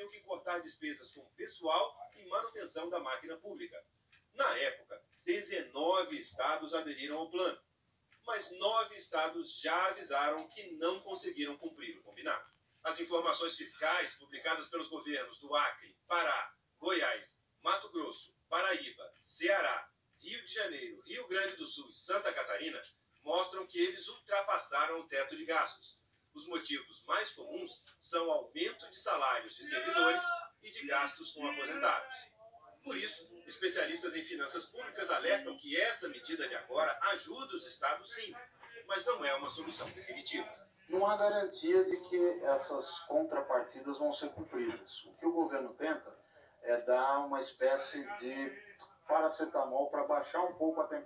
tinham que cortar despesas com pessoal e manutenção da máquina pública. Na época, 19 estados aderiram ao plano, mas nove estados já avisaram que não conseguiram cumprir o combinado. As informações fiscais publicadas pelos governos do Acre, Pará, Goiás, Mato Grosso, Paraíba, Ceará, Rio de Janeiro, Rio Grande do Sul e Santa Catarina mostram que eles ultrapassaram o teto de gastos. Os motivos mais comuns são aumento de salários de servidores e de gastos com aposentados. Por isso, especialistas em finanças públicas alertam que essa medida de agora ajuda os estados sim, mas não é uma solução definitiva. Não há garantia de que essas contrapartidas vão ser cumpridas. O que o governo tenta é dar uma espécie de paracetamol para baixar um pouco a temperatura.